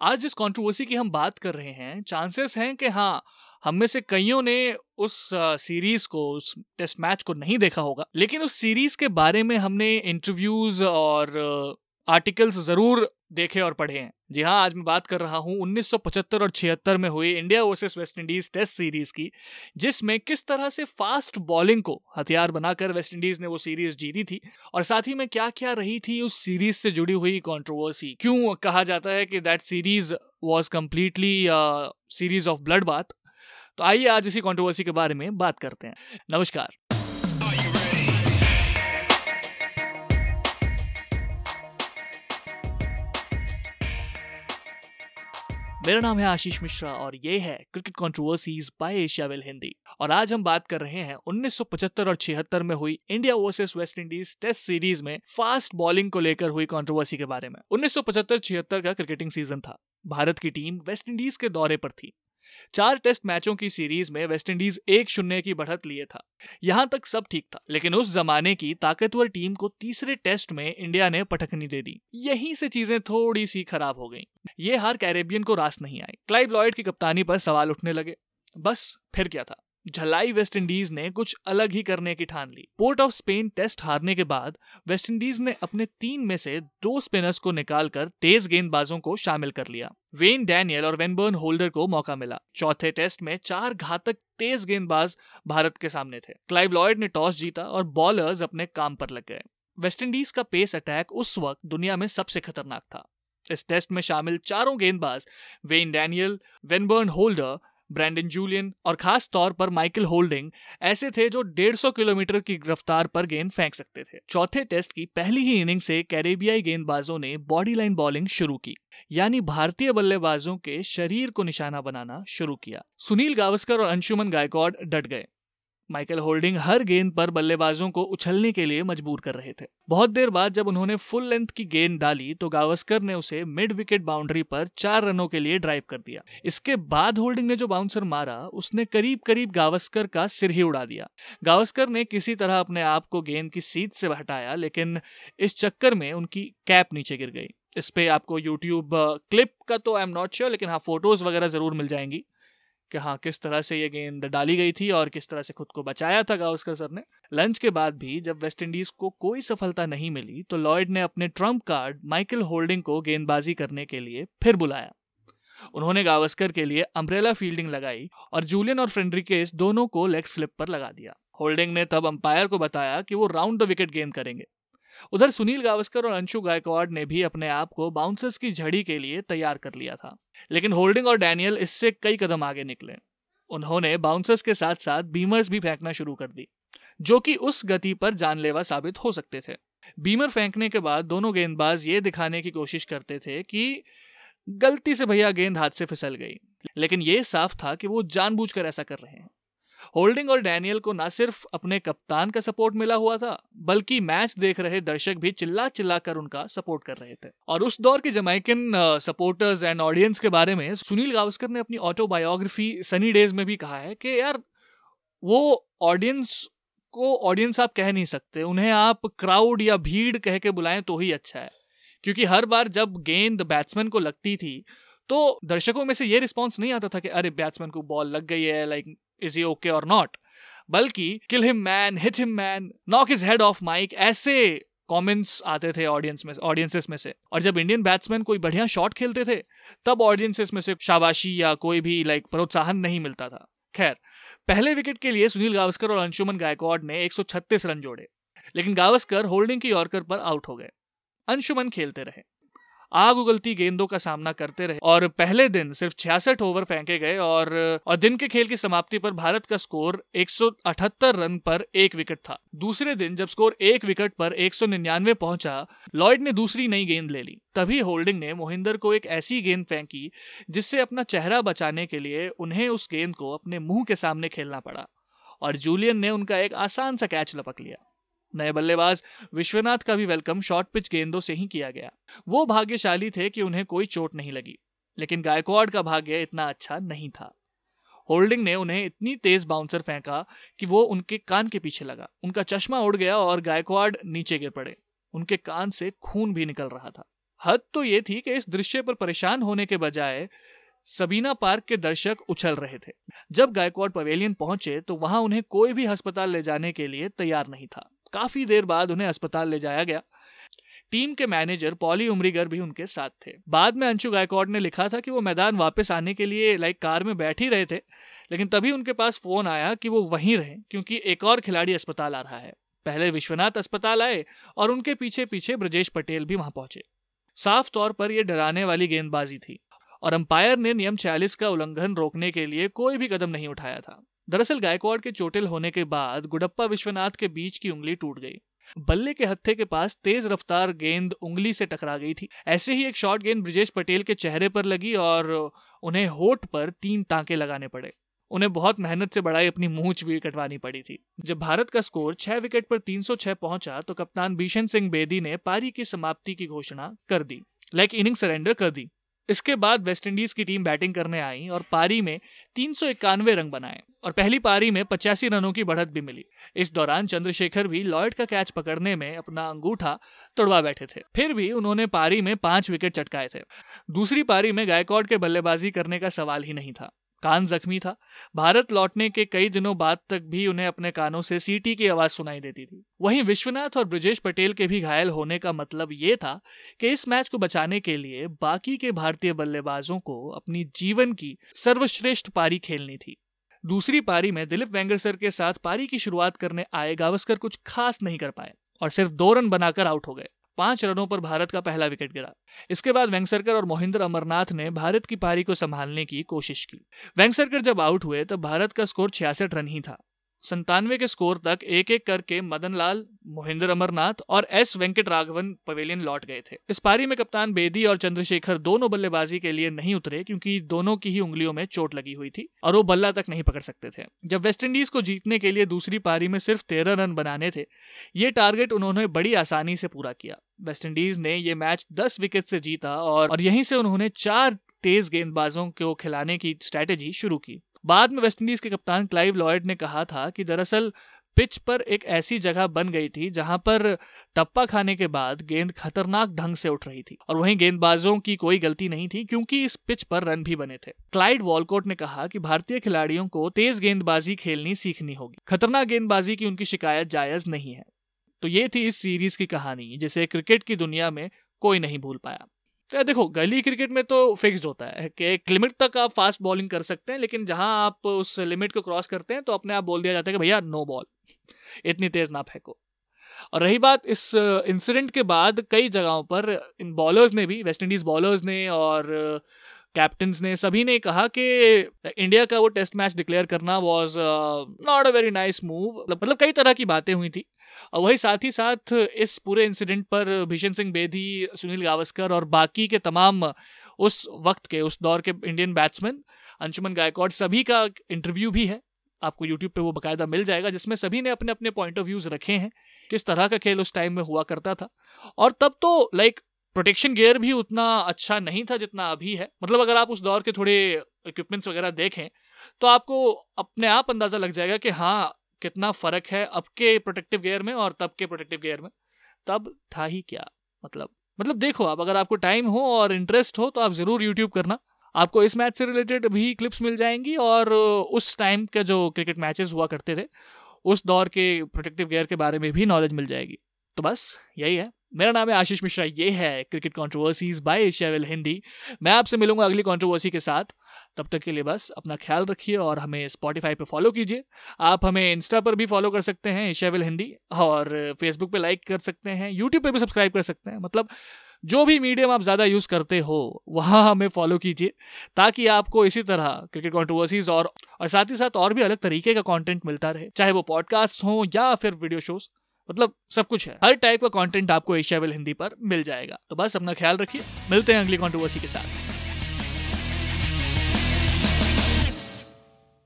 आज जिस कंट्रोवर्सी की हम बात कर रहे हैं चांसेस हैं कि हाँ हम में से कईयों ने उस सीरीज़ को, उस टेस्ट मैच को नहीं देखा होगा। लेकिन उस सीरीज़ के बारे में हमने इंटरव्यूज़ और आर्टिकल्स ज़रूर देखे और पढ़े। हैं जी हाँ आज मैं बात कर रहा हूँ 1975 और 76 में हुई India versus West Indies test series की, जिसमें किस तरह से फास्ट बॉलिंग को हथियार बनाकर वेस्ट इंडीज ने वो सीरीज़ जीती थी और साथ ही में क्या क्या रही थी उस सीरीज़ से जुड़ी हुई कंट्रोवर्सी क्यों कहा जाता है कि that series was completely series of blood बात तो आइए आज इसी कंट्रोवर्सी के बारे में बात करते हैं। नमस्कार। मेरा नाम है आशीष मिश्रा और ये है cricket controversies by Asiaville Hindi और आज हम बात कर रहे हैं 1975 और 76 में हुई India versus West Indies test series में फास्ट बॉलिंग को लेकर हुई कंट्रोवर्सी के बारे में। 1975-76 का क्रिकेटिंग सीज़न था। भारत की टीम वेस्ट इंडीज के दौरे पर थी। चार टेस्ट मैचों की सीरीज़ में वेस्टइंडीज एक शून्य की बढ़त लिए था। यहाँ तक सब ठीक था, लेकिन उस जमाने की ताकतवर टीम को तीसरे टेस्ट में इंडिया ने पटकनी दे दी। यहीं से चीज़ें थोड़ी सी खराब हो गईं। ये हार कैरेबियन को रास नहीं आई। क्लाइव लॉयड की कप्तानी पर सवाल उठने लगे। बस, फिर क्या था? झलाई वेस्ट इंडीज ने कुछ अलग ही करने की ठान ली। पोर्ट ऑफ़ स्पेन टेस्ट हारने के बाद, वेस्ट इंडीज ने अपने तीन में से दो स्पिनर्स को निकालकर तेज गेंदबाजों को शामिल कर लिया। वेन डैनियल और वेनबर्न होल्डर को मौका मिला। चौथे टेस्ट में चार घातक तेज गेंदबाज भारत के सामने थे। क्लाइव लॉयड ने टॉस जीता और बॉलर्स अपने काम पर लग गए। वेस्टइंडीज का पेस अटैक उस वक्त दुनिया में सबसे खतरनाक था। इस टेस्ट में शामिल चारों गेंदबाज, Wayne Daniel, Vanburn Holder, Brandon Julian और खास तौर पर माइकल होल्डिंग ऐसे थे जो 150 किलोमीटर की रफ्तार पर गेंद फेंक सकते थे। चौथे टेस्ट की पहली ही इनिंग से कैरेबियाई गेंदबाजों ने बॉडी लाइन बॉलिंग शुरू की, यानी भारतीय बल्लेबाजों के शरीर को निशाना बनाना शुरू किया। सुनील गावस्कर और अंशुमन गायकवाड डट गए। माइकल होल्डिंग हर गेंद पर बल्लेबाजों को उछलने के लिए मजबूर कर रहे थे। बहुत देर बाद जब उन्होंने फुल लेंथ की गेंद डाली तो गावस्कर ने उसे मिड विकेट बाउंड्री पर चार रनों के लिए ड्राइव कर दिया। इसके बाद होल्डिंग ने जो बाउंसर मारा, उसने करीब करीब गावस्कर का सिर ही उड़ा दिया। गावस्कर ने किसी तरह अपने आप को गेंद की सीट से हटाया, लेकिन इस चक्कर में उनकी कैप नीचे गिर गई। इस पे आपको यूट्यूब क्लिप का तो आई एम नॉट श्योर लेकिन हाँ फ़ोटोज़ वगैरह ज़रूर मिल जाएँगी। कि हाँ किस तरह से ये गेंद डाली गई थी और किस तरह से खुद को बचाया था गावस्कर सर ने। लंच के बाद भी जब वेस्ट इंडीज को कोई सफलता नहीं मिली तो लॉयड ने अपने ट्रंप कार्ड माइकल होल्डिंग को गेंदबाजी करने के लिए फिर बुलाया। उन्होंने गावस्कर के लिए अम्ब्रेला फील्डिंग लगाई और जूलियन और फ्रेंड्रिकेस दोनों को लेग स्लिप पर लगा दिया। होल्डिंग ने तब अंपायर को बताया कि वो राउंड द विकेट गेंद करेंगे। उधर सुनील गावस्कर और अंशु गायकवाड़ ने भी अपने आप को बाउंसर्स की झड़ी के लिए तैयार कर लिया था। लेकिन होल्डिंग और डैनियल इससे कई कदम आगे निकले। उन्होंने बाउंसर्स के साथ साथ बीमर्स भी फेंकना शुरू कर दी, जो कि उस गति पर जानलेवा साबित हो सकते थे। बीमर फेंकने के बाद दोनों गेंदबाज ये दिखाने की कोशिश करते थे कि गलती से भैया गेंद हाथ से फिसल गई, लेकिन ये साफ़ था कि वो जानबूझकर ऐसा कर रहे हैं। होल्डिंग और डैनियल को न सिर्फ़ अपने कप्तान का सपोर्ट मिला हुआ था, बल्कि मैच देख रहे दर्शक भी चिल्ला चिल्ला कर उनका सपोर्ट कर रहे थे। और उस दौर के जमाइकन सपोर्टर्स एंड ऑडियंस के बारे में सुनील गावस्कर ने अपनी ऑटोबायोग्राफी सनी डेज़ में भी कहा है कि, यार, वो ऑडियंस को ऑडियंस आप कह नहीं सकते, उन्हें आप क्राउड या भीड़ कह के बुलाएँ तो ही अच्छा है। क्योंकि हर बार जब गेंद बैट्समैन को लगती थी तो दर्शकों में से ये रिस्पॉन्स नहीं आता था कि, अरे बैट्समैन को बॉल लग गई है लाइक इज़ ही ओके और नॉट बल्कि kill him man hit him man knock his head off mike ऐसे कमेंट्स आते थे ऑडियंस में ऑडियंसेस में से। और जब इंडियन बैट्समैन कोई बढ़िया शॉट खेलते थे, तब ऑडियंसेस में से शाबाशी या कोई भी लाइक प्रोत्साहन नहीं मिलता था। खैर, पहले विकेट के लिए सुनील गावस्कर और अंशुमन गायकवाड ने 136 रन जोड़े। लेकिन गावस्कर होल्डिंग की यॉर्कर पर आउट हो गए। अंशुमन खेलते रहे। आग उगलती गेंदों का सामना करते रहे और पहले दिन सिर्फ़ छियासठ ओवर फेंके गए और और दिन के खेल की समाप्ति पर भारत का स्कोर 178 रन पर एक विकेट था। दूसरे दिन जब स्कोर एक विकेट पर एक सौ निन्यानवे पहुँचा, लॉयड ने दूसरी नई गेंद ले ली। तभी होल्डिंग ने मोहिंदर को एक ऐसी गेंद फेंकी जिससे अपना चेहरा बचाने के लिए उन्हें उस गेंद को अपने मुँह के सामने खेलना पड़ा और जूलियन ने उनका एक आसान सा कैच लपक लिया। नए बल्लेबाज विश्वनाथ का भी वेलकम शॉर्ट पिच गेंदों से ही किया गया। वो भाग्यशाली थे कि उन्हें कोई चोट नहीं लगी, लेकिन गायकवाड़ का भाग्य इतना अच्छा नहीं था। होल्डिंग ने उन्हें इतनी तेज बाउंसर फेंका कि वो उनके कान के पीछे लगा। उनका चश्मा उड़ गया और गायकवाड़ नीचे गिर पड़े। उनके कान से खून भी निकल रहा था। हद तो ये थी कि इस दृश्य पर परेशान होने के बजाय सबीना पार्क के दर्शक उछल रहे थे। जब गायकवाड पवेलियन पहुँचे तो वहाँ उन्हें कोई भी अस्पताल ले जाने के लिए तैयार नहीं था। काफ़ी देर बाद उन्हें अस्पताल ले जाया गया। टीम के मैनेजर पॉली उमरीगर भी उनके साथ थे। बाद में अंशु गायकवाड ने लिखा था कि वो मैदान वापस आने के लिए लाइक कार में बैठ ही रहे थे, लेकिन तभी उनके पास फ़ोन आया कि वो वहीं रहे, क्योंकि एक और खिलाड़ी अस्पताल आ रहा है। पहले विश्वनाथ अस्पताल आए और उनके पीछे पीछे ब्रजेश पटेल भी वहाँ पहुँचे। साफ़ तौर पर यह डराने वाली गेंदबाजी थी, और अंपायर ने नियम छियालीस का उल्लंघन रोकने के लिए कोई भी कदम नहीं उठाया था। दरअसल गायकवाड़ के चोटिल होने के बाद गुडप्पा विश्वनाथ के बीच की उंगली टूट गई। बल्ले के हत्थे के पास तेज रफ्तार गेंद उंगली से टकरा गई थी। ऐसे ही एक शॉर्ट गेंद ब्रिजेश पटेल के चेहरे पर लगी और उन्हें होठ पर तीन टांके लगाने पड़े। उन्हें बहुत मेहनत से बढ़ाई अपनी मूछ भी कटवानी पड़ी थी। जब भारत का स्कोर छह विकेट पर 306 पहुँचा तो कप्तान भीषण सिंह बेदी ने पारी की समाप्ति की घोषणा कर दी लाइक इनिंग सरेंडर कर दी। इसके बाद वेस्टइंडीज की टीम बैटिंग करने आई और पारी में तीन सौ इक्यानवे रन बनाए और पहली पारी में पचासी रनों की बढ़त भी मिली। इस दौरान चंद्रशेखर भी लॉयड का कैच पकड़ने में अपना अंगूठा तोड़वा बैठे थे। फिर भी उन्होंने पारी में पाँच विकेट चटकाए थे। दूसरी पारी में गायकॉड के बल्लेबाजी करने का सवाल ही नहीं था। कान जख्मी था। भारत लौटने के कई दिनों बाद तक भी उन्हें अपने कानों से सीटी की आवाज़ सुनाई देती थी। वहीं विश्वनाथ और ब्रजेश पटेल के भी घायल होने का मतलब ये था कि इस मैच को बचाने के लिए बाकी के भारतीय बल्लेबाजों को अपनी जीवन की सर्वश्रेष्ठ पारी खेलनी थी। दूसरी पारी में दिलीप वेंगरसर के साथ पारी की शुरुआत करने आए गावस्कर कुछ खास नहीं कर पाए और सिर्फ़ दो रन बनाकर आउट हो गए। पाँच रनों पर भारत का पहला विकेट गिरा। इसके बाद वेंगसरकर और मोहिंद्र अमरनाथ ने भारत की पारी को संभालने की कोशिश की। वेंगसरकर जब आउट हुए, तब भारत का स्कोर छियासठ रन ही था। संतानवे के स्कोर तक एक एक करके मदन लाल मोहिंदर अमरनाथ और एस वेंकट राघवन पवेलियन लौट गए थे। इस पारी में कप्तान बेदी और चंद्रशेखर दोनों बल्लेबाजी के लिए नहीं उतरे क्योंकि दोनों की ही उंगलियों में चोट लगी हुई थी और वो बल्ला तक नहीं पकड़ सकते थे। जब वेस्टइंडीज को जीतने के लिए दूसरी पारी में सिर्फ़ तेरह रन बनाने थे ये टारगेट उन्होंने बड़ी आसानी से पूरा किया। वेस्टइंडीज ने ये मैच दस विकेट से जीता और, और यहीं से उन्होंने चार तेज गेंदबाजों को खिलाने की स्ट्रैटेजी शुरू की। बाद में वेस्टइंडीज के कप्तान क्लाइव लॉयड ने कहा था कि दरअसल पिच पर एक ऐसी जगह बन गई थी जहाँ पर टप्पा खाने के बाद गेंद खतरनाक ढंग से उठ रही थी और वहीं गेंदबाजों की कोई गलती नहीं थी क्योंकि इस पिच पर रन भी बने थे। क्लाइड वॉलकोट ने कहा कि भारतीय खिलाड़ियों को तेज गेंदबाजी खेलनी सीखनी होगी। खतरनाक गेंदबाजी की उनकी शिकायत जायज़ नहीं है। तो ये थी इस सीरीज़ की कहानी, जिसे क्रिकेट की दुनिया में कोई नहीं भूल पाया। तो देखो, गली क्रिकेट में तो फिक्स्ड होता है कि एक लिमिट तक आप फास्ट बॉलिंग कर सकते हैं, लेकिन जहाँ आप उस लिमिट को क्रॉस करते हैं तो अपने आप बोल दिया जाता है कि भैया नो बॉल इतनी तेज ना फेंको. और रही बात इस इंसिडेंट के बाद कई जगहों पर इन बॉलर्स ने भी वेस्ट इंडीज बॉलर्स ने और कैप्टन ने सभी ने कहा कि इंडिया का वो टेस्ट मैच डिक्लेयर करना was not a very nice move मतलब कई तरह की बातें हुई थी। वही साथ ही साथ इस पूरे इंसिडेंट पर भीषण सिंह बेदी, सुनील गावस्कर और बाकी के तमाम उस वक्त के, उस दौर के इंडियन बैट्समैन अंशुमन गायकवाड, सभी का इंटरव्यू भी है। आपको यूट्यूब पे वो बकायदा मिल जाएगा, जिसमें सभी ने अपने अपने पॉइंट ऑफ़ व्यूज़ रखे हैं, किस तरह का खेल उस टाइम में हुआ करता था। और तब तो लाइक प्रोटेक्शन गेयर भी उतना अच्छा नहीं था जितना अभी है। मतलब अगर आप उस दौर के थोड़े इक्विपमेंट्स वगैरह देखें तो आपको अपने आप अंदाज़ा लग जाएगा कि हाँ कितना फ़र्क है अब के प्रोटेक्टिव गेयर में और तब के प्रोटेक्टिव गेयर में। तब था ही क्या? मतलब मतलब देखो आप अगर आपको टाइम हो और इंटरेस्ट हो तो आप ज़रूर यूट्यूब करना। आपको इस मैच से रिलेटेड भी क्लिप्स मिल जाएँगी और उस टाइम के जो क्रिकेट मैचेस हुआ करते थे, उस दौर के प्रोटेक्टिव गेयर के बारे में भी नॉलेज मिल जाएगी। तो बस, यही है। मेरा नाम है आशीष मिश्रा, ये है cricket controversies by Asia Hindi मैं आपसे मिलूँगा अगली कंट्रोवर्सी के साथ। तब तक के लिए बस अपना ख्याल रखिए और हमें स्पॉटिफाई पे फॉलो कीजिए। आप हमें इंस्टा पर भी फॉलो कर सकते हैं एशियाविल हिंदी और फेसबुक पे लाइक कर सकते हैं यूट्यूब पे भी सब्सक्राइब कर सकते हैं। मतलब जो भी मीडियम आप ज़्यादा यूज़ करते हो, वहाँ हमें फॉलो कीजिए ताकि आपको इसी तरह क्रिकेट कॉन्ट्रोवर्सीज और और साथ ही साथ और भी अलग तरीके का कॉन्टेंट मिलता रहे। चाहे वो पॉडकास्ट हो या फिर वीडियो शोज़ मतलब सब कुछ है। हर टाइप का कंटेंट आपको एशियाविल हिंदी पर मिल जाएगा। तो बस अपना ख्याल रखिए। मिलते हैं अगली कॉन्ट्रोवर्सी के साथ।